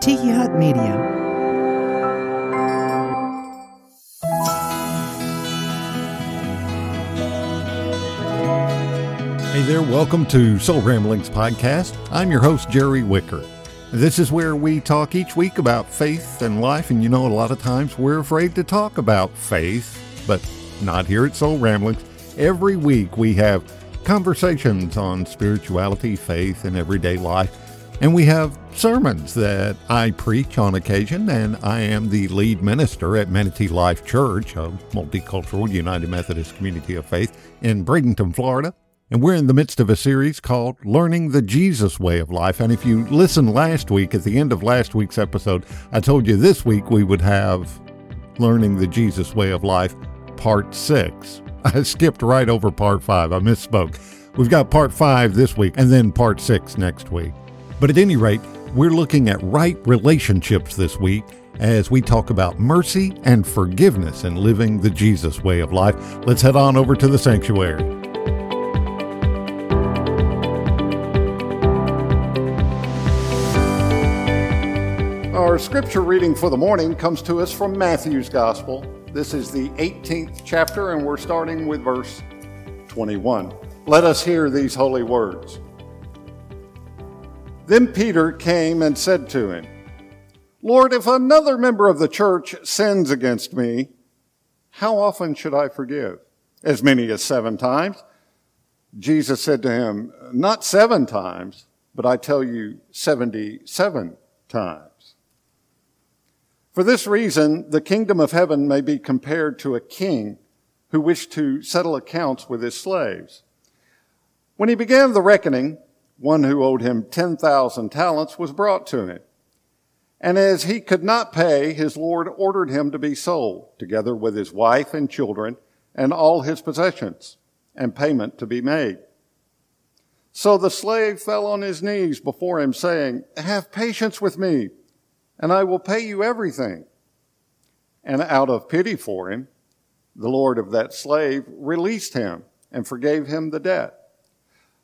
Tiki Hut Media. Hey there, welcome to Soul Ramblings Podcast. I'm your host, Jerry Wicker. This is where we talk each week about faith and life, and you know, a lot of times we're afraid to talk about faith, but not here at Soul Ramblings. Every week we have conversations on spirituality, faith, and everyday life. And we have sermons that I preach on occasion, and I am the lead minister at Manatee Life Church, a multicultural United Methodist community of faith in Bradenton, Florida. And we're in the midst of a series called Learning the Jesus Way of Life. And if you listened last week, at the end of last week's episode, I told you this week we would have Learning the Jesus Way of Life, Part 6. I skipped right over Part 5. I misspoke. We've got Part 5 this week and then Part 6 next week. But at any rate, we're looking at right relationships this week as we talk about mercy and forgiveness and living the Jesus way of life. Let's head on over to the sanctuary. Our scripture reading for the morning comes to us from Matthew's Gospel. This is the 18th chapter, and we're starting with verse 21. Let us hear these holy words. Then Peter came and said to him, Lord, if another member of the church sins against me, how often should I forgive? As many as seven times? Jesus said to him, Not seven times, but I tell you, 77 times. For this reason, the kingdom of heaven may be compared to a king who wished to settle accounts with his slaves. When he began the reckoning, one who owed him 10,000 talents was brought to him. And as he could not pay, his Lord ordered him to be sold, together with his wife and children and all his possessions, and payment to be made. So the slave fell on his knees before him, saying, Have patience with me, and I will pay you everything. And out of pity for him, the Lord of that slave released him and forgave him the debt.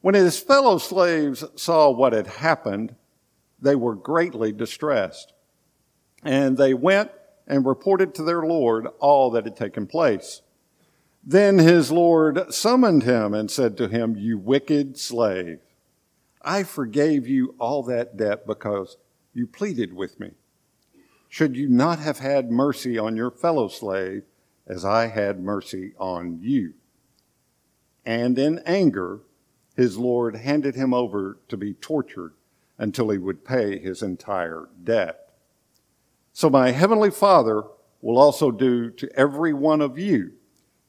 When his fellow slaves saw what had happened, they were greatly distressed. And they went and reported to their Lord all that had taken place. Then his Lord summoned him and said to him, You wicked slave, I forgave you all that debt because you pleaded with me. Should you not have had mercy on your fellow slave as I had mercy on you? And in anger, his Lord handed him over to be tortured until he would pay his entire debt. So my heavenly Father will also do to every one of you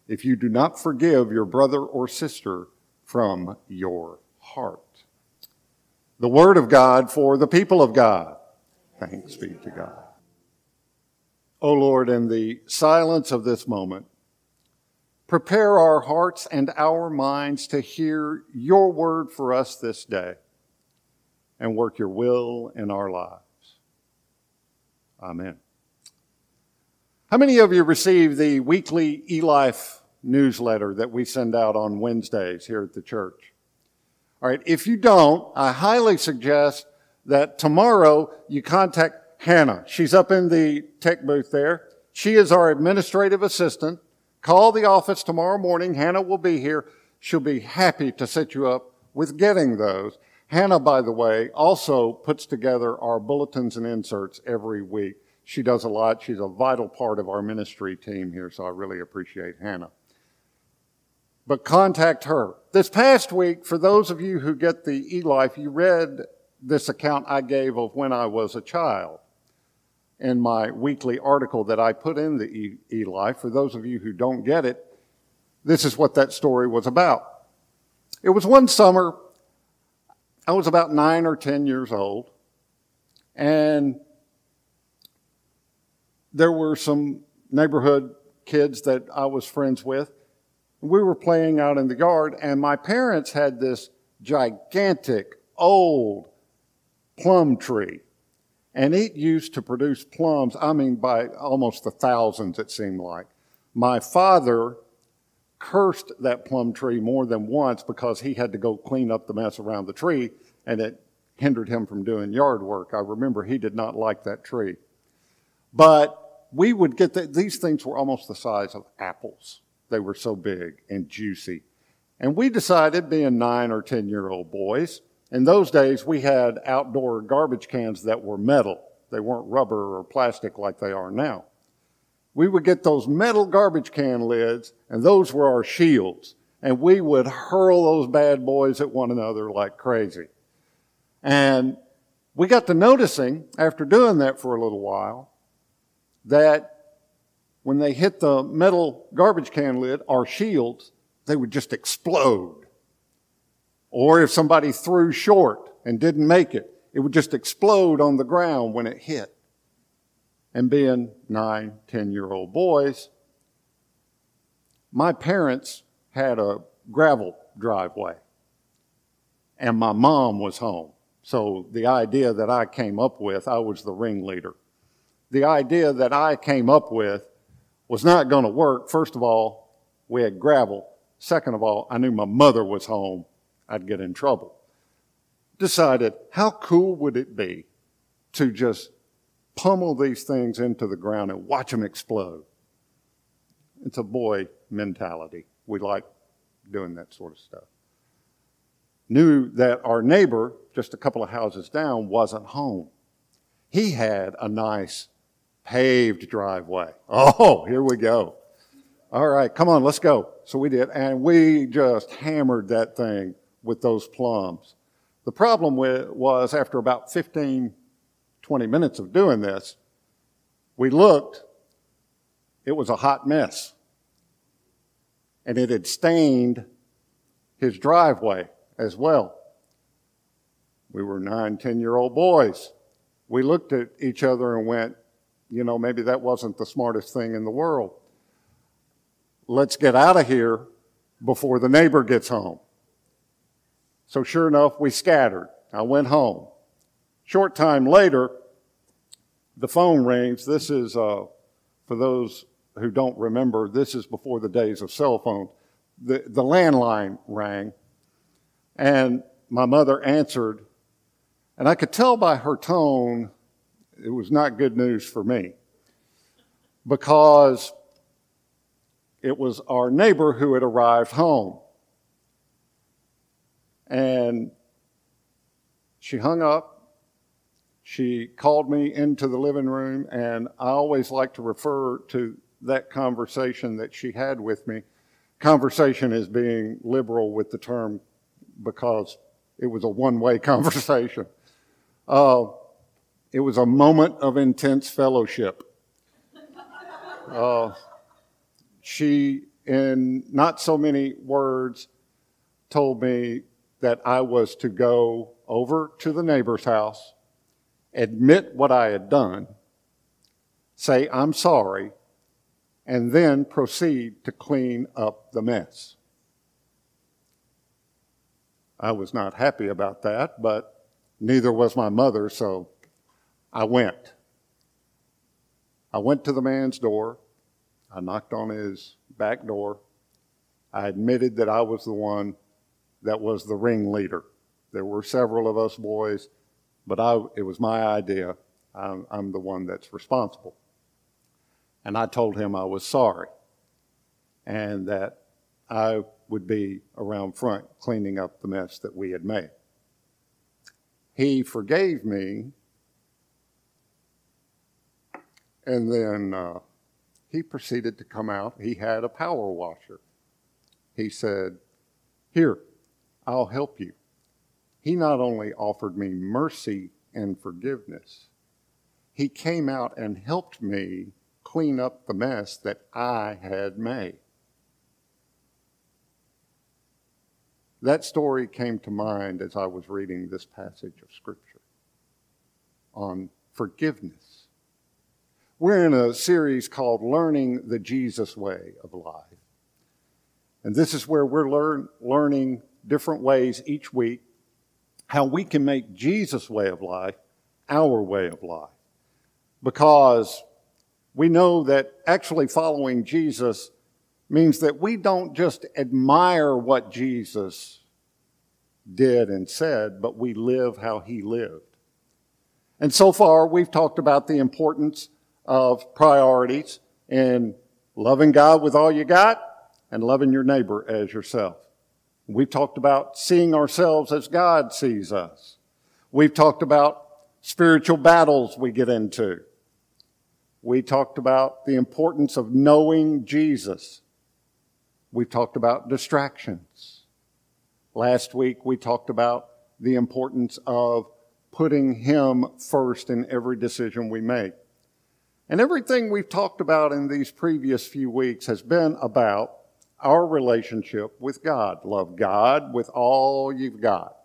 if you do not forgive your brother or sister from your heart. The word of God for the people of God. Thanks be to God. O Lord, in the silence of this moment, Prepare our hearts and our minds to hear your word for us this day and work your will in our lives. Amen. How many of you receive the weekly eLife newsletter that we send out on Wednesdays here at the church? All right, if you don't, I highly suggest that tomorrow you contact Hannah. She's up in the tech booth there. She is our administrative assistant. Call the office tomorrow morning. Hannah will be here. She'll be happy to set you up with getting those. Hannah, by the way, also puts together our bulletins and inserts every week. She does a lot. She's a vital part of our ministry team here, so I really appreciate Hannah. But contact her. This past week, for those of you who get the eLife, you read this account I gave of when I was a child in my weekly article that I put in the eLife. For those of you who don't get it, this is what that story was about. It was one summer, I was about nine or ten years old, and there were some neighborhood kids that I was friends with. We were playing out in the yard, and my parents had this gigantic, old plum tree. And it used to produce plums, I mean, by almost the thousands, it seemed like. My father cursed that plum tree more than once because he had to go clean up the mess around the tree, and it hindered him from doing yard work. I remember he did not like that tree. But we would get the, these things were almost the size of apples. They were so big and juicy. And we decided, being nine or 10 year old boys, in those days we had outdoor garbage cans that were metal. They weren't rubber or plastic like they are now. We would get those metal garbage can lids, and those were our shields. And we would hurl those bad boys at one another like crazy. And we got to noticing, after doing that for a little while, that when they hit the metal garbage can lid, our shields, they would just explode. Or if somebody threw short and didn't make it, it would just explode on the ground when it hit. And being nine, ten year old boys, my parents had a gravel driveway and my mom was home. So the idea that I came up with, I was the ringleader. The idea that I came up with was not going to work. First of all, we had gravel. Second of all, I knew my mother was home. I'd get in trouble. Decided, how cool would it be to just pummel these things into the ground and watch them explode? It's a boy mentality. We like doing that sort of stuff. Knew that our neighbor, just a couple of houses down, wasn't home. He had a nice paved driveway. Oh, here we go. All right, come on, let's go. So we did, and we just hammered that thing with those plums. The problem was after about 15, 20 minutes of doing this, we looked, it was a hot mess. And it had stained his driveway as well. We were nine, ten year old boys. We looked at each other and went, you know, maybe that wasn't the smartest thing in the world. Let's get out of here before the neighbor gets home. So sure enough, we scattered. I went home. Short time later, the phone rings. This is, uh, for those who don't remember, this is before the days of cell phone. The, the landline rang, and my mother answered, and I could tell by her tone it was not good news for me because it was our neighbor who had arrived home. And she hung up. She called me into the living room, and I always like to refer to that conversation that she had with me. Conversation is being liberal with the term because it was a one way conversation. Uh, it was a moment of intense fellowship. Uh, she, in not so many words, told me that I was to go over to the neighbor's house, admit what I had done, say, I'm sorry, and then proceed to clean up the mess. I was not happy about that, but neither was my mother, so I went. I went to the man's door. I knocked on his back door. I admitted that I was the one that was the ringleader. There were several of us boys, but I, it was my idea. I'm, I'm the one that's responsible. And I told him I was sorry and that I would be around front cleaning up the mess that we had made. He forgave me And then uh, he proceeded to come out. He had a power washer. He said, Here, I'll help you. He not only offered me mercy and forgiveness, he came out and helped me clean up the mess that I had made. That story came to mind as I was reading this passage of Scripture on forgiveness We're in a series called Learning the Jesus Way of Life. And this is where we're learn, learning different ways each week how we can make Jesus' way of life our way of life. Because we know that actually following Jesus means that we don't just admire what Jesus did and said, but we live how he lived. And so far, we've talked about the importance of priorities in loving God with all you got and loving your neighbor as yourself. We've talked about seeing ourselves as God sees us. We've talked about spiritual battles we get into. We talked about the importance of knowing Jesus. We've talked about distractions. Last week we talked about the importance of putting Him first in every decision we make. And everything we've talked about in these previous few weeks has been about our relationship with God. Love God with all you've got.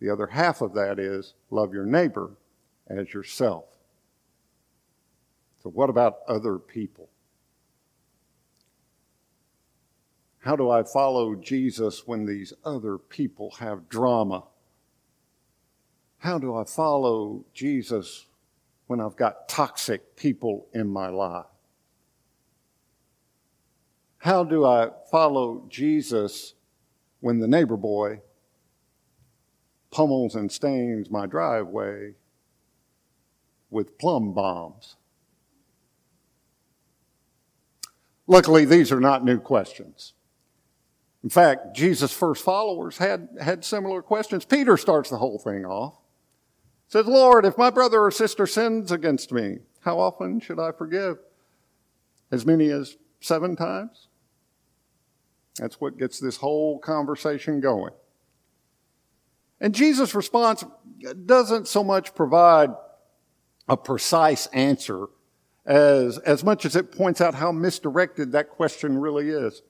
The other half of that is love your neighbor as yourself. So, what about other people? How do I follow Jesus when these other people have drama? How do I follow Jesus when I've got toxic people in my life? How do I follow Jesus when the neighbor boy pummels and stains my driveway with plum bombs? Luckily, these are not new questions. In fact, Jesus' first followers had, had similar questions. Peter starts the whole thing off. Says, Lord, if my brother or sister sins against me, how often should I forgive? As many as seven times? That's what gets this whole conversation going. And Jesus' response doesn't so much provide a precise answer as, as much as it points out how misdirected that question really is.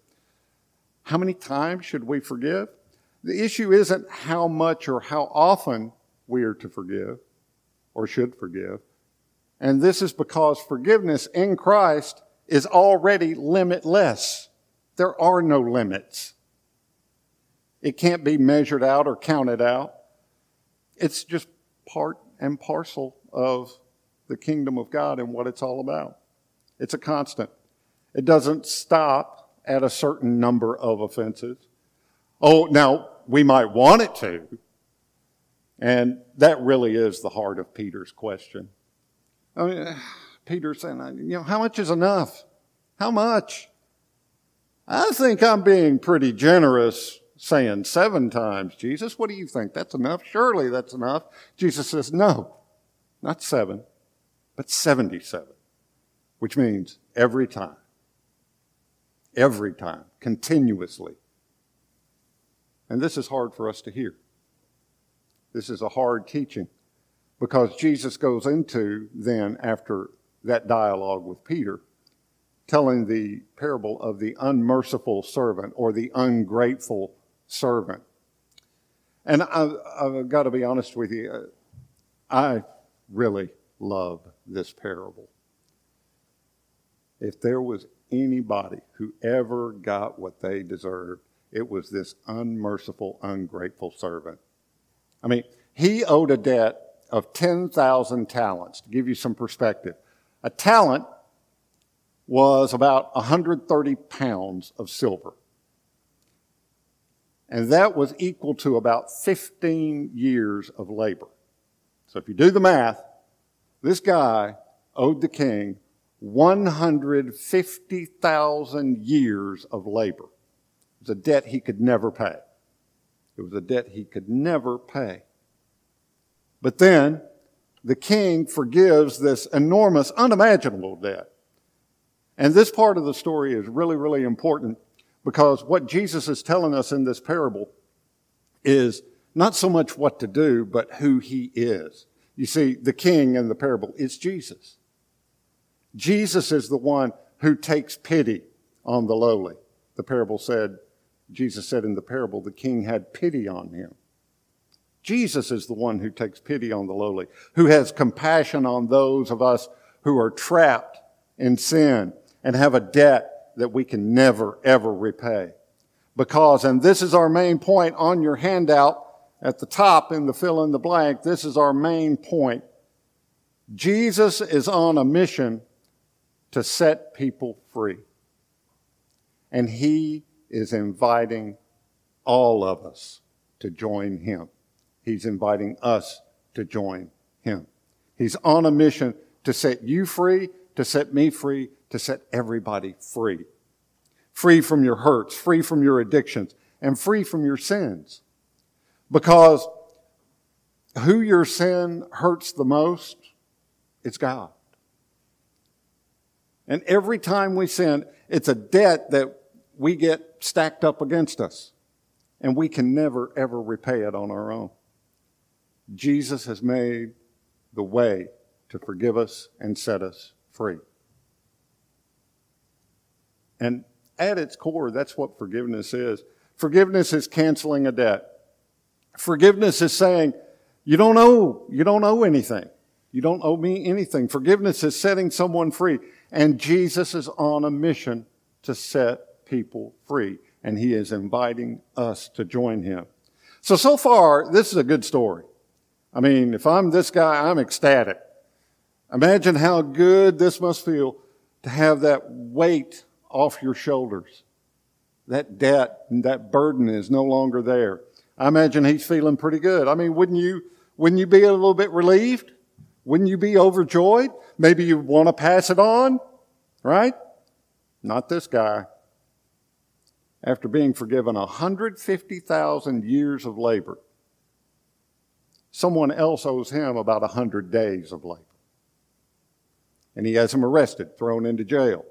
How many times should we forgive? The issue isn't how much or how often we are to forgive or should forgive. And this is because forgiveness in Christ is already limitless. There are no limits. It can't be measured out or counted out. It's just part and parcel of the kingdom of God and what it's all about. It's a constant. It doesn't stop at a certain number of offenses. Oh, now we might want it to. And that really is the heart of Peter's question. I mean, Peter's saying, you know, how much is enough? How much? I think I'm being pretty generous saying seven times, Jesus. What do you think? That's enough? Surely that's enough. Jesus says, no, not seven, but 77, which means every time. Every time, continuously. And this is hard for us to hear. This is a hard teaching because Jesus goes into then, after that dialogue with Peter, telling the parable of the unmerciful servant or the ungrateful servant. And I, have got to be honest with you, uh, I really love this parable. If there was anybody who ever got what they deserved, it was this unmerciful, ungrateful servant. I mean, he owed a debt of 10,000 talents. To give you some perspective, a talent was about 130 pounds of silver. And that was equal to about 15 years of labor. So if you do the math, this guy owed the king 150,000 years of labor. It was a debt he could never pay. It was a debt he could never pay. But then the king forgives this enormous, unimaginable debt. And this part of the story is really, really important because what Jesus is telling us in this parable is not so much what to do, but who he is. You see, the king in the parable is Jesus. Jesus is the one who takes pity on the lowly. The parable said, Jesus said in the parable, the king had pity on him. Jesus is the one who takes pity on the lowly, who has compassion on those of us who are trapped in sin and have a debt that we can never, ever repay. Because, and this is our main point on your handout at the top in the fill in the blank, this is our main point. Jesus is on a mission to set people free. And he is inviting all of us to join him. He's inviting us to join him. He's on a mission to set you free, to set me free, to set everybody free. Free from your hurts, free from your addictions, and free from your sins. Because who your sin hurts the most, it's God. And every time we sin, it's a debt that we get stacked up against us. And we can never, ever repay it on our own. Jesus has made the way to forgive us and set us free. And at its core, that's what forgiveness is. Forgiveness is canceling a debt. Forgiveness is saying, you don't owe, you don't owe anything. You don't owe me anything. Forgiveness is setting someone free. And Jesus is on a mission to set people free. And he is inviting us to join him. So, so far, this is a good story. I mean, if I'm this guy, I'm ecstatic. Imagine how good this must feel to have that weight off your shoulders. That debt and that burden is no longer there. I imagine he's feeling pretty good. I mean, wouldn't you, wouldn't you be a little bit relieved? Wouldn't you be overjoyed? Maybe you want to pass it on, right? Not this guy. After being forgiven 150,000 years of labor, someone else owes him about 100 days of labor. And he has him arrested, thrown into jail.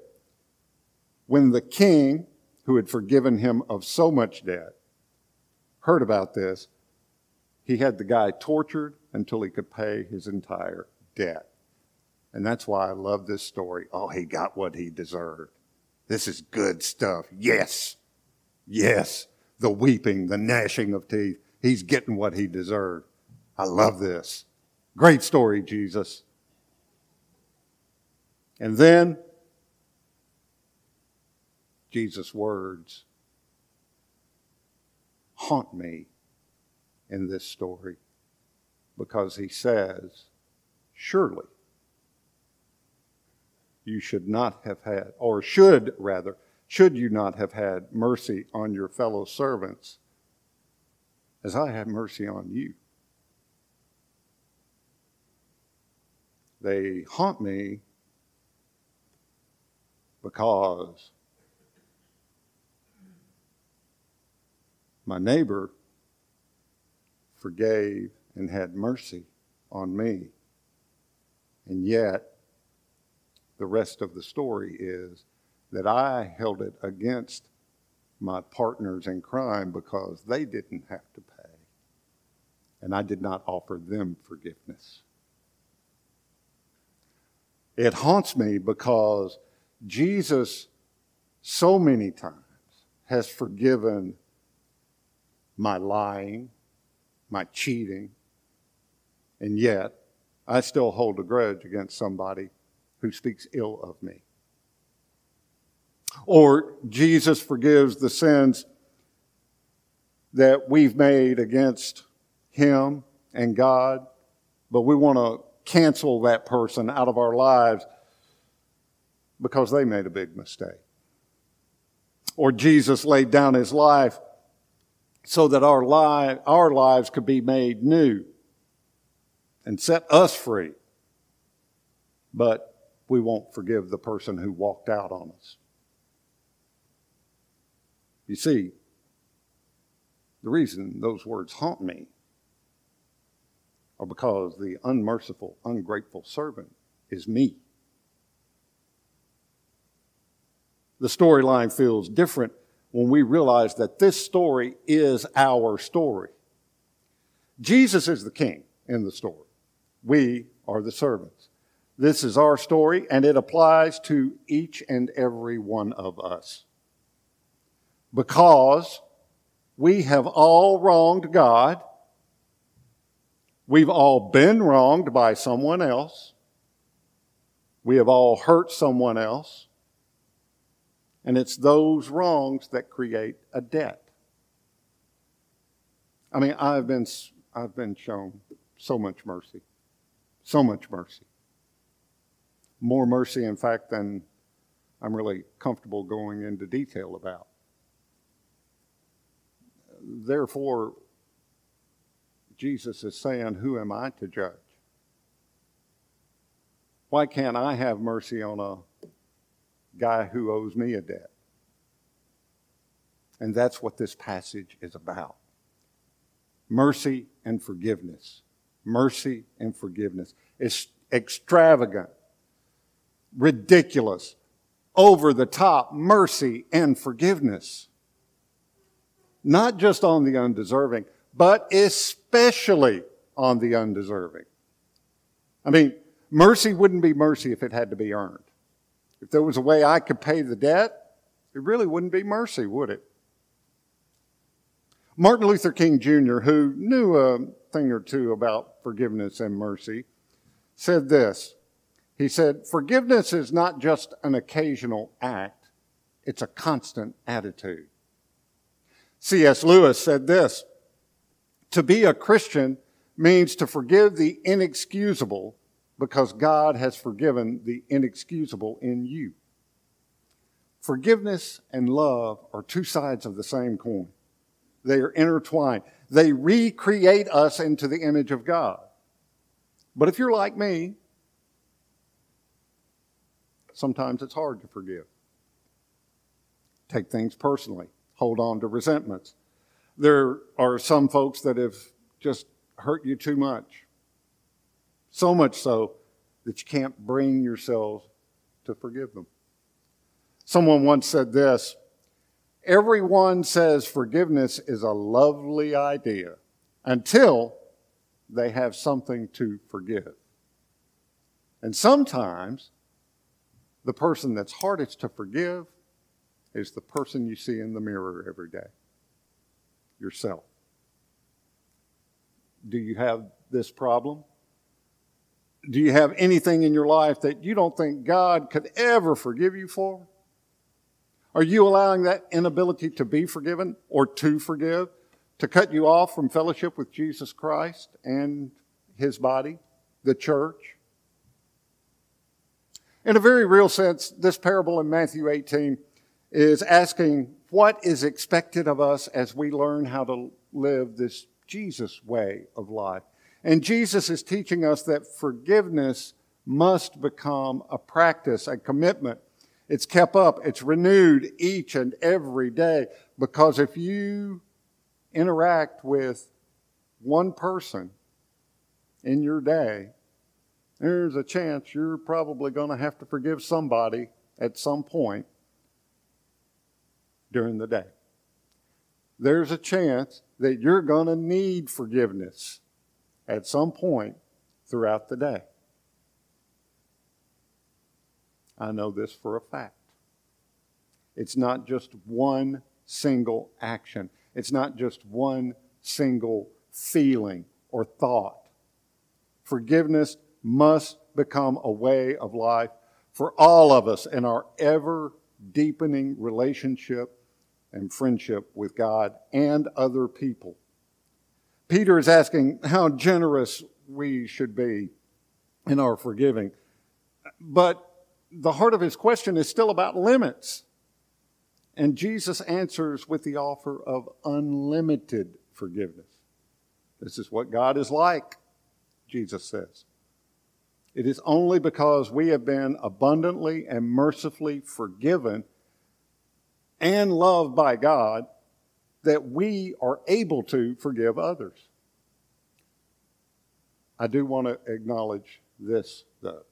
When the king, who had forgiven him of so much debt, heard about this, he had the guy tortured until he could pay his entire debt. And that's why I love this story. Oh, he got what he deserved. This is good stuff. Yes. Yes. The weeping, the gnashing of teeth. He's getting what he deserved. I love this. Great story, Jesus. And then Jesus' words haunt me in this story because he says, Surely you should not have had, or should rather, should you not have had mercy on your fellow servants as I have mercy on you? They haunt me because My neighbor forgave and had mercy on me. And yet, the rest of the story is that I held it against my partners in crime because they didn't have to pay. And I did not offer them forgiveness. It haunts me because Jesus, so many times, has forgiven my lying, my cheating, and yet I still hold a grudge against somebody who speaks ill of me. Or Jesus forgives the sins that we've made against Him and God, but we want to cancel that person out of our lives because they made a big mistake. Or Jesus laid down His life so that our, li- our lives could be made new and set us free. But we won't forgive the person who walked out on us. You see, the reason those words haunt me are because the unmerciful, ungrateful servant is me. The storyline feels different when we realize that this story is our story. Jesus is the king in the story. We are the servants. This is our story, and it applies to each and every one of us. Because we have all wronged God, we've all been wronged by someone else, We have all hurt someone else, and it's those wrongs that create a debt. I mean, I've been, I've been shown so much mercy, so much mercy. More mercy, in fact, than I'm really comfortable going into detail about. Therefore, Jesus is saying, Who am I to judge? Why can't I have mercy on a guy who owes me a debt? And that's what this passage is about mercy and forgiveness. Mercy and forgiveness. It's extravagant, ridiculous, over the top mercy and forgiveness. Not just on the undeserving, but especially on the undeserving. I mean, mercy wouldn't be mercy if it had to be earned. If there was a way I could pay the debt, it really wouldn't be mercy, would it? Martin Luther King Jr., who knew a thing or two about forgiveness and mercy, said this. He said, Forgiveness is not just an occasional act, it's a constant attitude. C.S. Lewis said this To be a Christian means to forgive the inexcusable because God has forgiven the inexcusable in you. Forgiveness and love are two sides of the same coin. They are intertwined. They recreate us into the image of God. But if you're like me, sometimes it's hard to forgive. Take things personally, hold on to resentments. There are some folks that have just hurt you too much. So much so that you can't bring yourself to forgive them. Someone once said this Everyone says forgiveness is a lovely idea until they have something to forgive. And sometimes the person that's hardest to forgive is the person you see in the mirror every day yourself. Do you have this problem? Do you have anything in your life that you don't think God could ever forgive you for? Are you allowing that inability to be forgiven or to forgive to cut you off from fellowship with Jesus Christ and his body, the church? In a very real sense, this parable in Matthew 18 is asking what is expected of us as we learn how to live this Jesus way of life. And Jesus is teaching us that forgiveness must become a practice, a commitment it's kept up. It's renewed each and every day. Because if you interact with one person in your day, there's a chance you're probably going to have to forgive somebody at some point during the day. There's a chance that you're going to need forgiveness at some point throughout the day. I know this for a fact. It's not just one single action, it's not just one single feeling or thought. Forgiveness must become a way of life for all of us in our ever deepening relationship and friendship with God and other people. Peter is asking how generous we should be in our forgiving. But the heart of his question is still about limits. And Jesus answers with the offer of unlimited forgiveness. This is what God is like, Jesus says. It is only because we have been abundantly and mercifully forgiven and loved by God that we are able to forgive others. I do want to acknowledge this, though.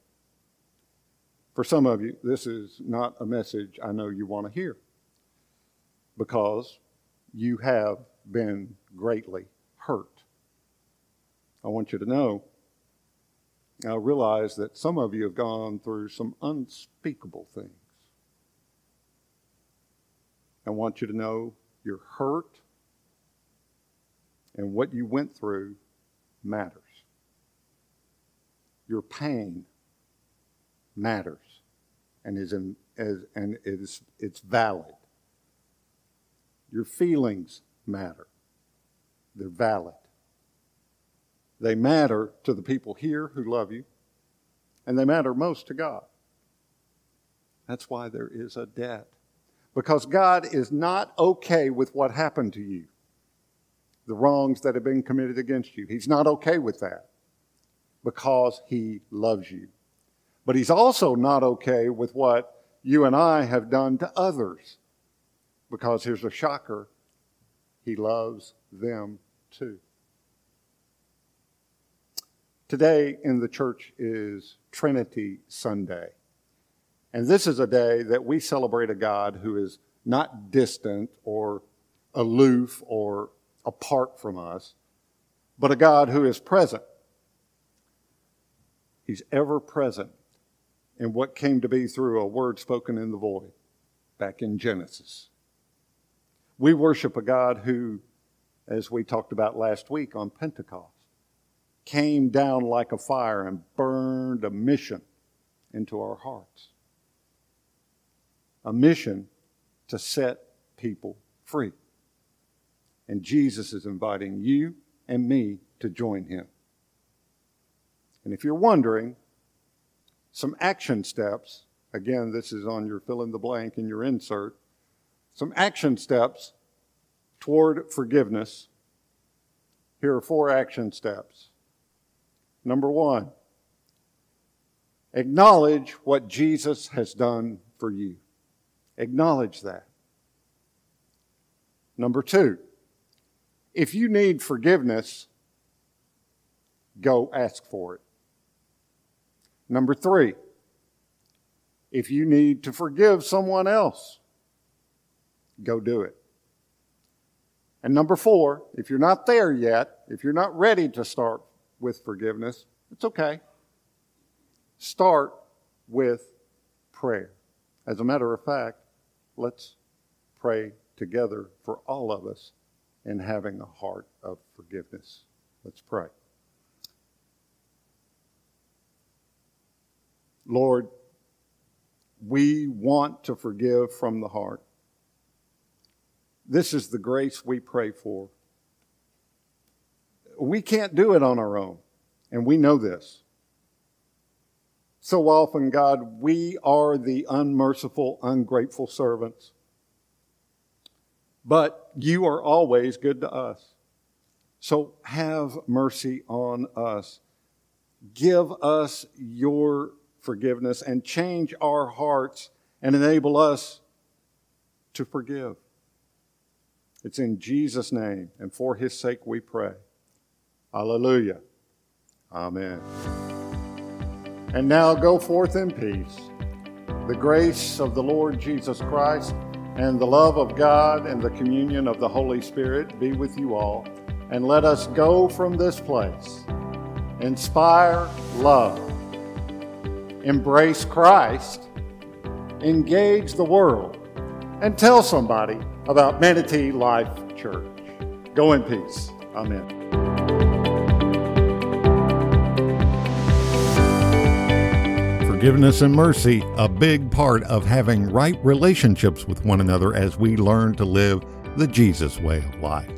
For some of you, this is not a message I know you want to hear because you have been greatly hurt. I want you to know, I realize that some of you have gone through some unspeakable things. I want you to know you're hurt and what you went through matters. Your pain matters and is, in, is and it is it's valid. Your feelings matter. They're valid. They matter to the people here who love you, and they matter most to God. That's why there is a debt. Because God is not okay with what happened to you, the wrongs that have been committed against you. He's not okay with that because He loves you. But He's also not okay with what you and I have done to others because here's a shocker He loves them too. Today in the church is Trinity Sunday. And this is a day that we celebrate a God who is not distant or aloof or apart from us, but a God who is present. He's ever present in what came to be through a word spoken in the void back in Genesis. We worship a God who, as we talked about last week on Pentecost, came down like a fire and burned a mission into our hearts. A mission to set people free. And Jesus is inviting you and me to join him. And if you're wondering, some action steps, again, this is on your fill in the blank in your insert, some action steps toward forgiveness. Here are four action steps. Number one, acknowledge what Jesus has done for you. Acknowledge that. Number two, if you need forgiveness, go ask for it. Number three, if you need to forgive someone else, go do it. And number four, if you're not there yet, if you're not ready to start with forgiveness, it's okay. Start with prayer. As a matter of fact, let's pray together for all of us in having a heart of forgiveness. Let's pray. Lord, we want to forgive from the heart. This is the grace we pray for we can't do it on our own, and we know this. So often, God, we are the unmerciful, ungrateful servants. But you are always good to us. So have mercy on us. Give us your forgiveness and change our hearts and enable us to forgive. It's in Jesus' name and for his sake we pray. Hallelujah. Amen. And now go forth in peace. The grace of the Lord Jesus Christ and the love of God and the communion of the Holy Spirit be with you all. And let us go from this place. Inspire love. Embrace Christ. Engage the world. And tell somebody about Manatee Life Church. Go in peace. Amen. Forgiveness and mercy, a big part of having right relationships with one another as we learn to live the Jesus way of life.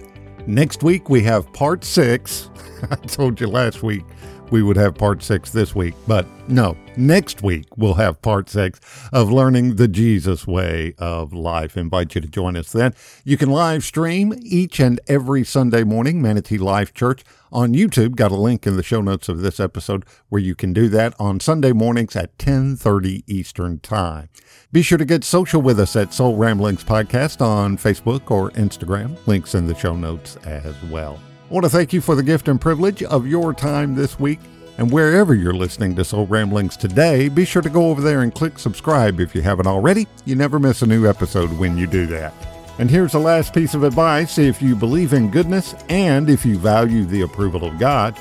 Next week, we have part six. I told you last week we would have part six this week. But no, next week we'll have part six of learning the Jesus way of life. Invite you to join us then. You can live stream each and every Sunday morning, Manatee Life Church on YouTube. Got a link in the show notes of this episode where you can do that on Sunday mornings at 1030 Eastern Time. Be sure to get social with us at Soul Ramblings Podcast on Facebook or Instagram. Links in the show notes as well. I want to thank you for the gift and privilege of your time this week. And wherever you're listening to Soul Ramblings today, be sure to go over there and click subscribe if you haven't already. You never miss a new episode when you do that. And here's the last piece of advice if you believe in goodness and if you value the approval of God,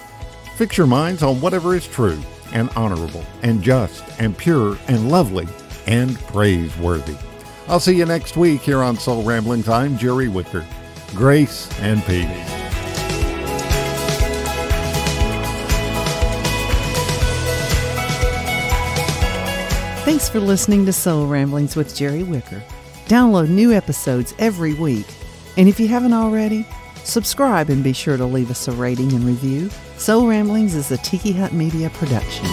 fix your minds on whatever is true and honorable and just and pure and lovely and praiseworthy. I'll see you next week here on Soul Ramblings. I'm Jerry Wicker. Grace and peace. Thanks for listening to Soul Ramblings with Jerry Wicker. Download new episodes every week. And if you haven't already, subscribe and be sure to leave us a rating and review. Soul Ramblings is a Tiki Hut Media production.